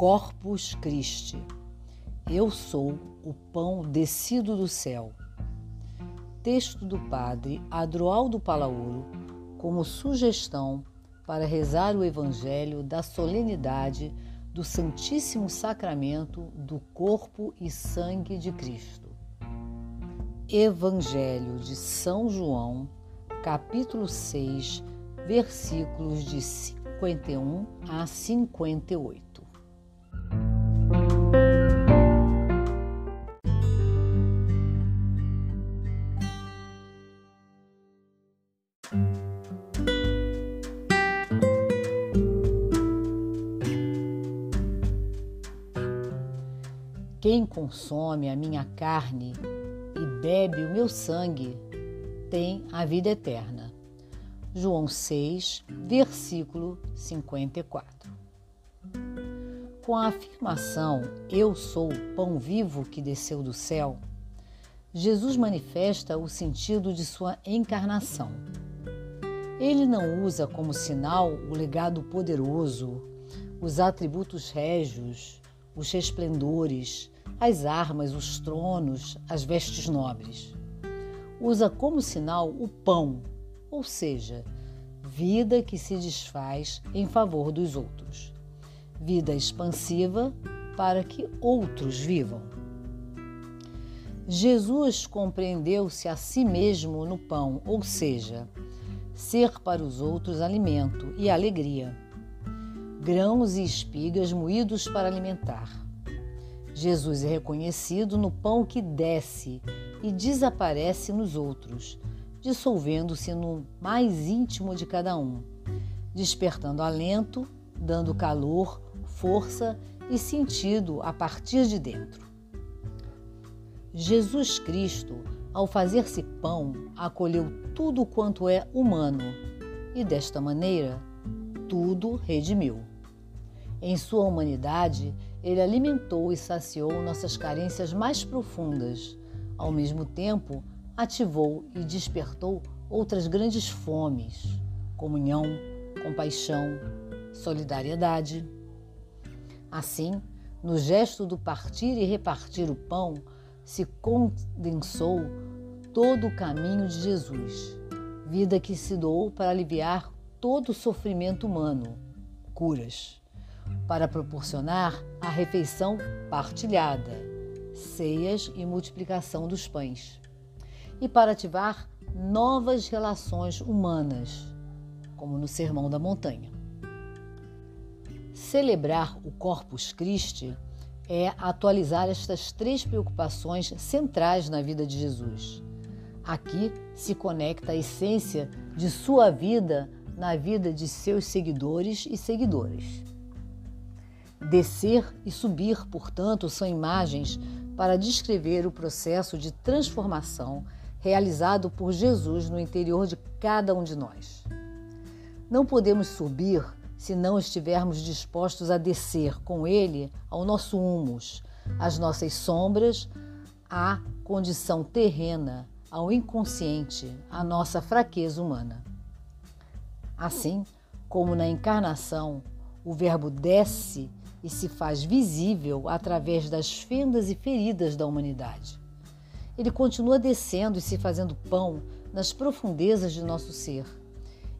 Corpus Christi. Eu sou o pão descido do céu. Texto do padre Adroaldo Palaoro como sugestão para rezar o Evangelho da solenidade do Santíssimo Sacramento do Corpo e Sangue de Cristo. Evangelho de São João, capítulo 6, versículos de 51 a 58. Consome a minha carne e bebe o meu sangue tem a vida eterna. João 6, versículo 54. Com a afirmação Eu sou o pão vivo que desceu do céu, Jesus manifesta o sentido de sua encarnação. Ele não usa como sinal o legado poderoso, os atributos régios, os resplendores, as armas, os tronos, as vestes nobres. Usa como sinal o pão, ou seja, vida que se desfaz em favor dos outros. Vida expansiva para que outros vivam. Jesus compreendeu-se a si mesmo no pão, ou seja, ser para os outros alimento e alegria grãos e espigas moídos para alimentar. Jesus é reconhecido no pão que desce e desaparece nos outros, dissolvendo-se no mais íntimo de cada um, despertando alento, dando calor, força e sentido a partir de dentro. Jesus Cristo, ao fazer-se pão, acolheu tudo quanto é humano e, desta maneira, tudo redimiu. Em sua humanidade, ele alimentou e saciou nossas carências mais profundas. Ao mesmo tempo, ativou e despertou outras grandes fomes: comunhão, compaixão, solidariedade. Assim, no gesto do partir e repartir o pão, se condensou todo o caminho de Jesus, vida que se doou para aliviar todo o sofrimento humano, curas para proporcionar a refeição partilhada, ceias e multiplicação dos pães, e para ativar novas relações humanas, como no Sermão da Montanha. Celebrar o Corpus Christi é atualizar estas três preocupações centrais na vida de Jesus. Aqui se conecta a essência de sua vida na vida de seus seguidores e seguidoras. Descer e subir, portanto, são imagens para descrever o processo de transformação realizado por Jesus no interior de cada um de nós. Não podemos subir se não estivermos dispostos a descer com Ele ao nosso humus, às nossas sombras, à condição terrena, ao inconsciente, à nossa fraqueza humana. Assim como na encarnação, o Verbo desce e se faz visível através das fendas e feridas da humanidade. Ele continua descendo e se fazendo pão nas profundezas de nosso ser,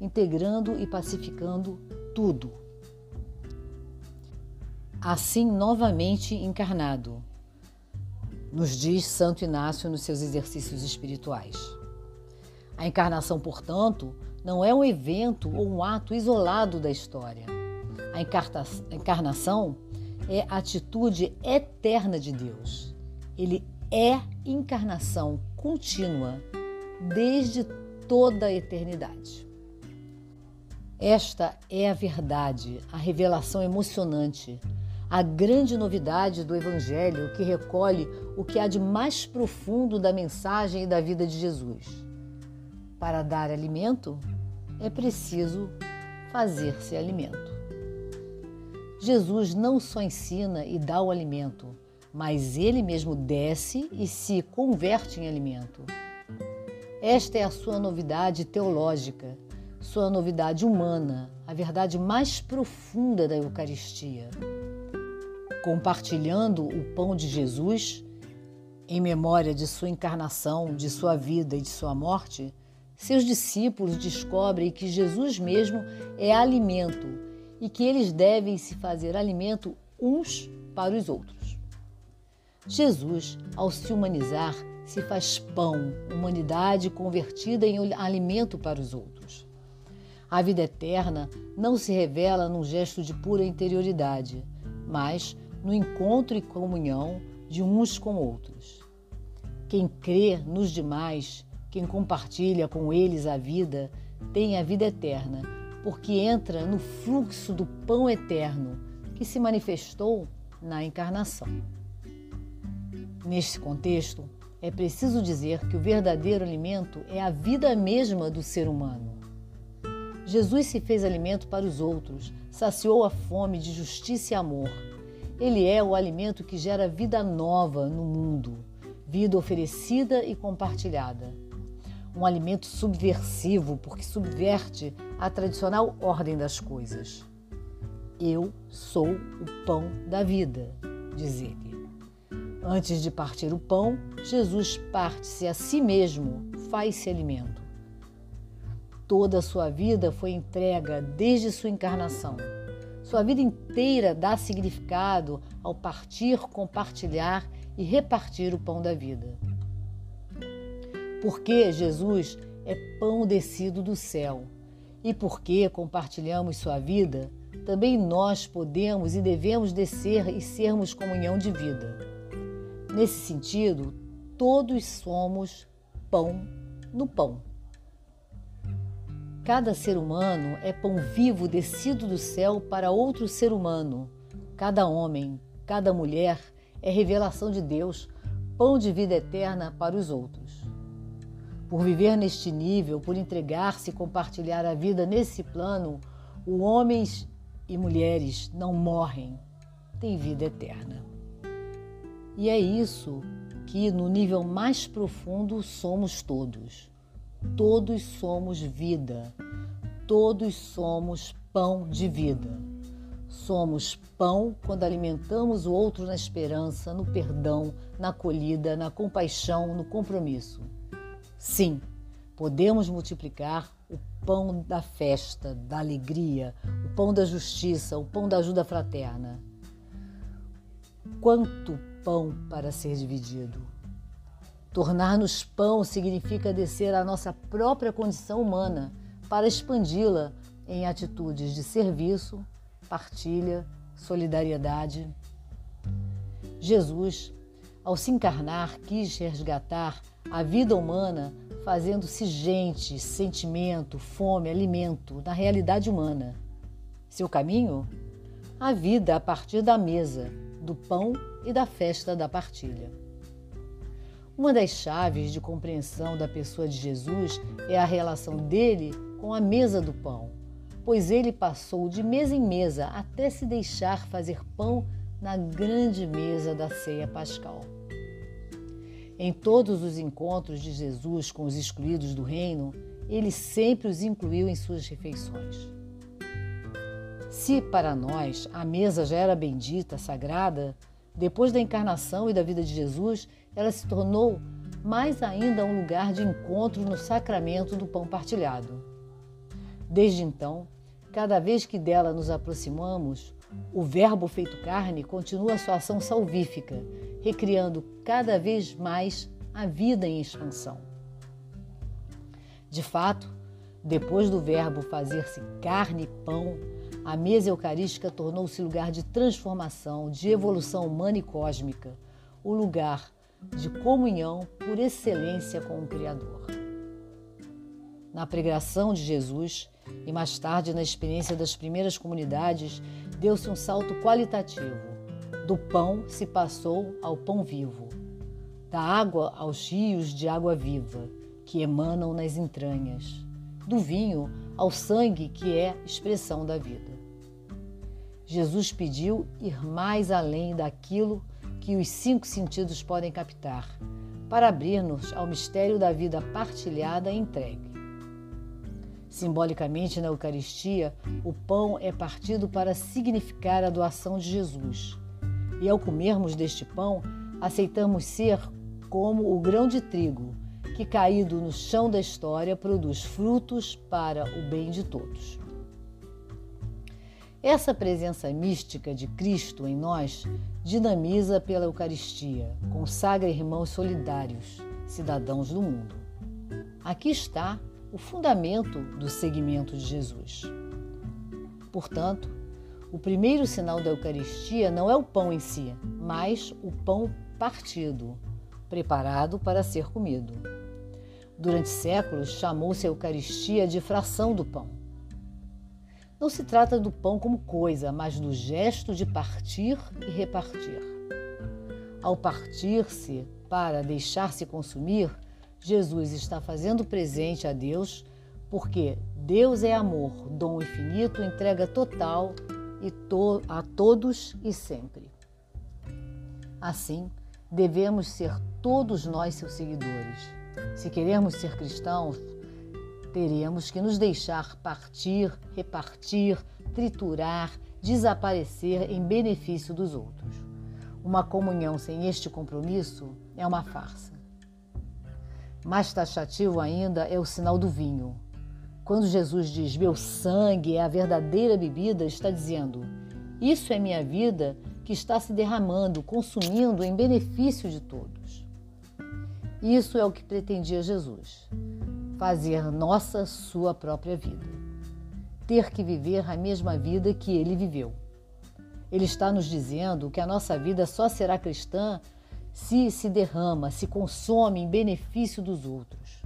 integrando e pacificando tudo. Assim, novamente encarnado, nos diz Santo Inácio nos seus exercícios espirituais. A encarnação, portanto, não é um evento ou um ato isolado da história a encarnação é a atitude eterna de Deus. Ele é encarnação contínua desde toda a eternidade. Esta é a verdade, a revelação emocionante, a grande novidade do Evangelho que recolhe o que há de mais profundo da mensagem e da vida de Jesus. Para dar alimento, é preciso fazer-se alimento. Jesus não só ensina e dá o alimento, mas ele mesmo desce e se converte em alimento. Esta é a sua novidade teológica, sua novidade humana, a verdade mais profunda da Eucaristia. compartilhando o pão de Jesus, em memória de sua encarnação, de sua vida e de sua morte, seus discípulos descobrem que Jesus mesmo é alimento e que eles devem se fazer alimento uns para os outros. Jesus, ao se humanizar, se faz pão, humanidade convertida em alimento para os outros. A vida eterna não se revela num gesto de pura interioridade, mas no encontro e comunhão de uns com outros. Quem crê nos demais quem compartilha com eles a vida tem a vida eterna, porque entra no fluxo do pão eterno que se manifestou na encarnação. Neste contexto, é preciso dizer que o verdadeiro alimento é a vida mesma do ser humano. Jesus se fez alimento para os outros, saciou a fome de justiça e amor. Ele é o alimento que gera vida nova no mundo, vida oferecida e compartilhada um alimento subversivo porque subverte a tradicional ordem das coisas. Eu sou o pão da vida, diz ele. Antes de partir o pão, Jesus parte-se a si mesmo, faz-se alimento. Toda a sua vida foi entrega desde sua encarnação. Sua vida inteira dá significado ao partir, compartilhar e repartir o pão da vida. Porque Jesus é pão descido do céu e porque compartilhamos sua vida, também nós podemos e devemos descer e sermos comunhão de vida. Nesse sentido, todos somos pão no pão. Cada ser humano é pão vivo descido do céu para outro ser humano. Cada homem, cada mulher é revelação de Deus, pão de vida eterna para os outros. Por viver neste nível, por entregar-se e compartilhar a vida nesse plano, os homens e mulheres não morrem, têm vida eterna. E é isso que, no nível mais profundo, somos todos. Todos somos vida, todos somos pão de vida. Somos pão quando alimentamos o outro na esperança, no perdão, na acolhida, na compaixão, no compromisso. Sim, podemos multiplicar o pão da festa, da alegria, o pão da justiça, o pão da ajuda fraterna. Quanto pão para ser dividido! Tornar-nos pão significa descer à nossa própria condição humana para expandi-la em atitudes de serviço, partilha, solidariedade. Jesus, ao se encarnar, quis resgatar a vida humana fazendo-se gente, sentimento, fome, alimento na realidade humana. Seu caminho? A vida a partir da mesa, do pão e da festa da partilha. Uma das chaves de compreensão da pessoa de Jesus é a relação dele com a mesa do pão, pois ele passou de mesa em mesa até se deixar fazer pão na grande mesa da ceia pascal. Em todos os encontros de Jesus com os excluídos do reino, ele sempre os incluiu em suas refeições. Se para nós a mesa já era bendita, sagrada, depois da encarnação e da vida de Jesus, ela se tornou mais ainda um lugar de encontro no sacramento do pão partilhado. Desde então, cada vez que dela nos aproximamos, o Verbo feito carne continua sua ação salvífica, recriando cada vez mais a vida em expansão. De fato, depois do Verbo fazer-se carne e pão, a mesa eucarística tornou-se lugar de transformação, de evolução humana e cósmica, o lugar de comunhão por excelência com o Criador. Na pregação de Jesus e mais tarde na experiência das primeiras comunidades, deu-se um salto qualitativo. Do pão se passou ao pão vivo, da água aos rios de água viva que emanam nas entranhas, do vinho ao sangue que é expressão da vida. Jesus pediu ir mais além daquilo que os cinco sentidos podem captar, para abrir-nos ao mistério da vida partilhada e entregue. Simbolicamente, na Eucaristia, o pão é partido para significar a doação de Jesus. e ao comermos deste pão, aceitamos ser como o grão de trigo que, caído no chão da história, produz frutos para o bem de todos. Essa presença mística de Cristo em nós dinamiza pela Eucaristia, consagra irmãos solidários, cidadãos do mundo. Aqui está o fundamento do seguimento de Jesus. Portanto, o primeiro sinal da Eucaristia não é o pão em si, mas o pão partido, preparado para ser comido. Durante séculos, chamou-se a Eucaristia de fração do pão. Não se trata do pão como coisa, mas do gesto de partir e repartir. Ao partir-se para deixar-se consumir, Jesus está fazendo presente a Deus, porque Deus é amor, dom infinito, entrega total e to a todos e sempre. Assim, devemos ser todos nós seus seguidores. Se queremos ser cristãos, teremos que nos deixar partir, repartir, triturar, desaparecer em benefício dos outros. Uma comunhão sem este compromisso é uma farsa. Mais taxativo ainda é o sinal do vinho. Quando Jesus diz meu sangue é a verdadeira bebida, está dizendo: Isso é minha vida que está se derramando, consumindo em benefício de todos. Isso é o que pretendia Jesus fazer nossa sua própria vida. Ter que viver a mesma vida que ele viveu. Ele está nos dizendo que a nossa vida só será cristã se se derrama, se consome em benefício dos outros.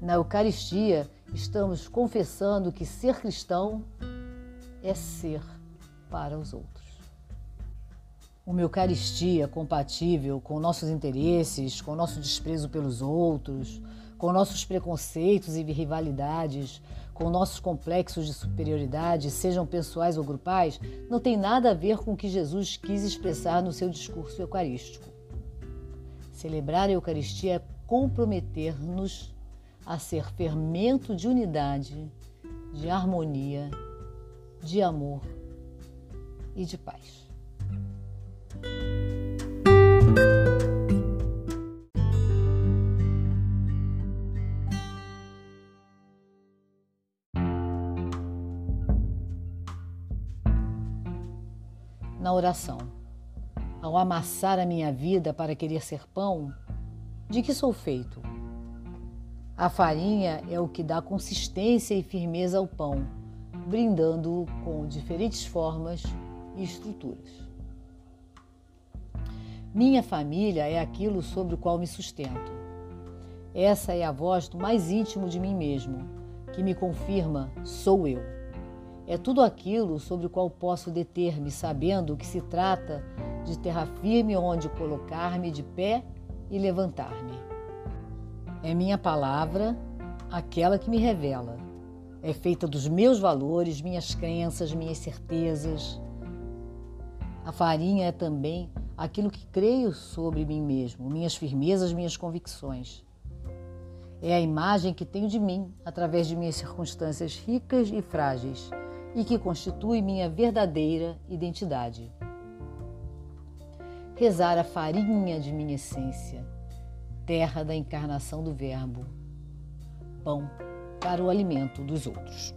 Na Eucaristia, estamos confessando que ser cristão é ser para os outros. Uma Eucaristia compatível com nossos interesses, com nosso desprezo pelos outros, com nossos preconceitos e rivalidades, com nossos complexos de superioridade, sejam pessoais ou grupais, não tem nada a ver com o que Jesus quis expressar no seu discurso eucarístico. Celebrar a Eucaristia é comprometer-nos a ser fermento de unidade, de harmonia, de amor e de paz. na oração. Ao amassar a minha vida para querer ser pão, de que sou feito? A farinha é o que dá consistência e firmeza ao pão, brindando-o com diferentes formas e estruturas. Minha família é aquilo sobre o qual me sustento. Essa é a voz do mais íntimo de mim mesmo, que me confirma: sou eu. É tudo aquilo sobre o qual posso deter-me, sabendo que se trata de terra firme onde colocar-me de pé e levantar-me. É minha palavra aquela que me revela. É feita dos meus valores, minhas crenças, minhas certezas. A farinha é também aquilo que creio sobre mim mesmo, minhas firmezas, minhas convicções. É a imagem que tenho de mim através de minhas circunstâncias ricas e frágeis e que constitui minha verdadeira identidade. Rezar a farinha de minha essência, terra da encarnação do Verbo, pão para o alimento dos outros.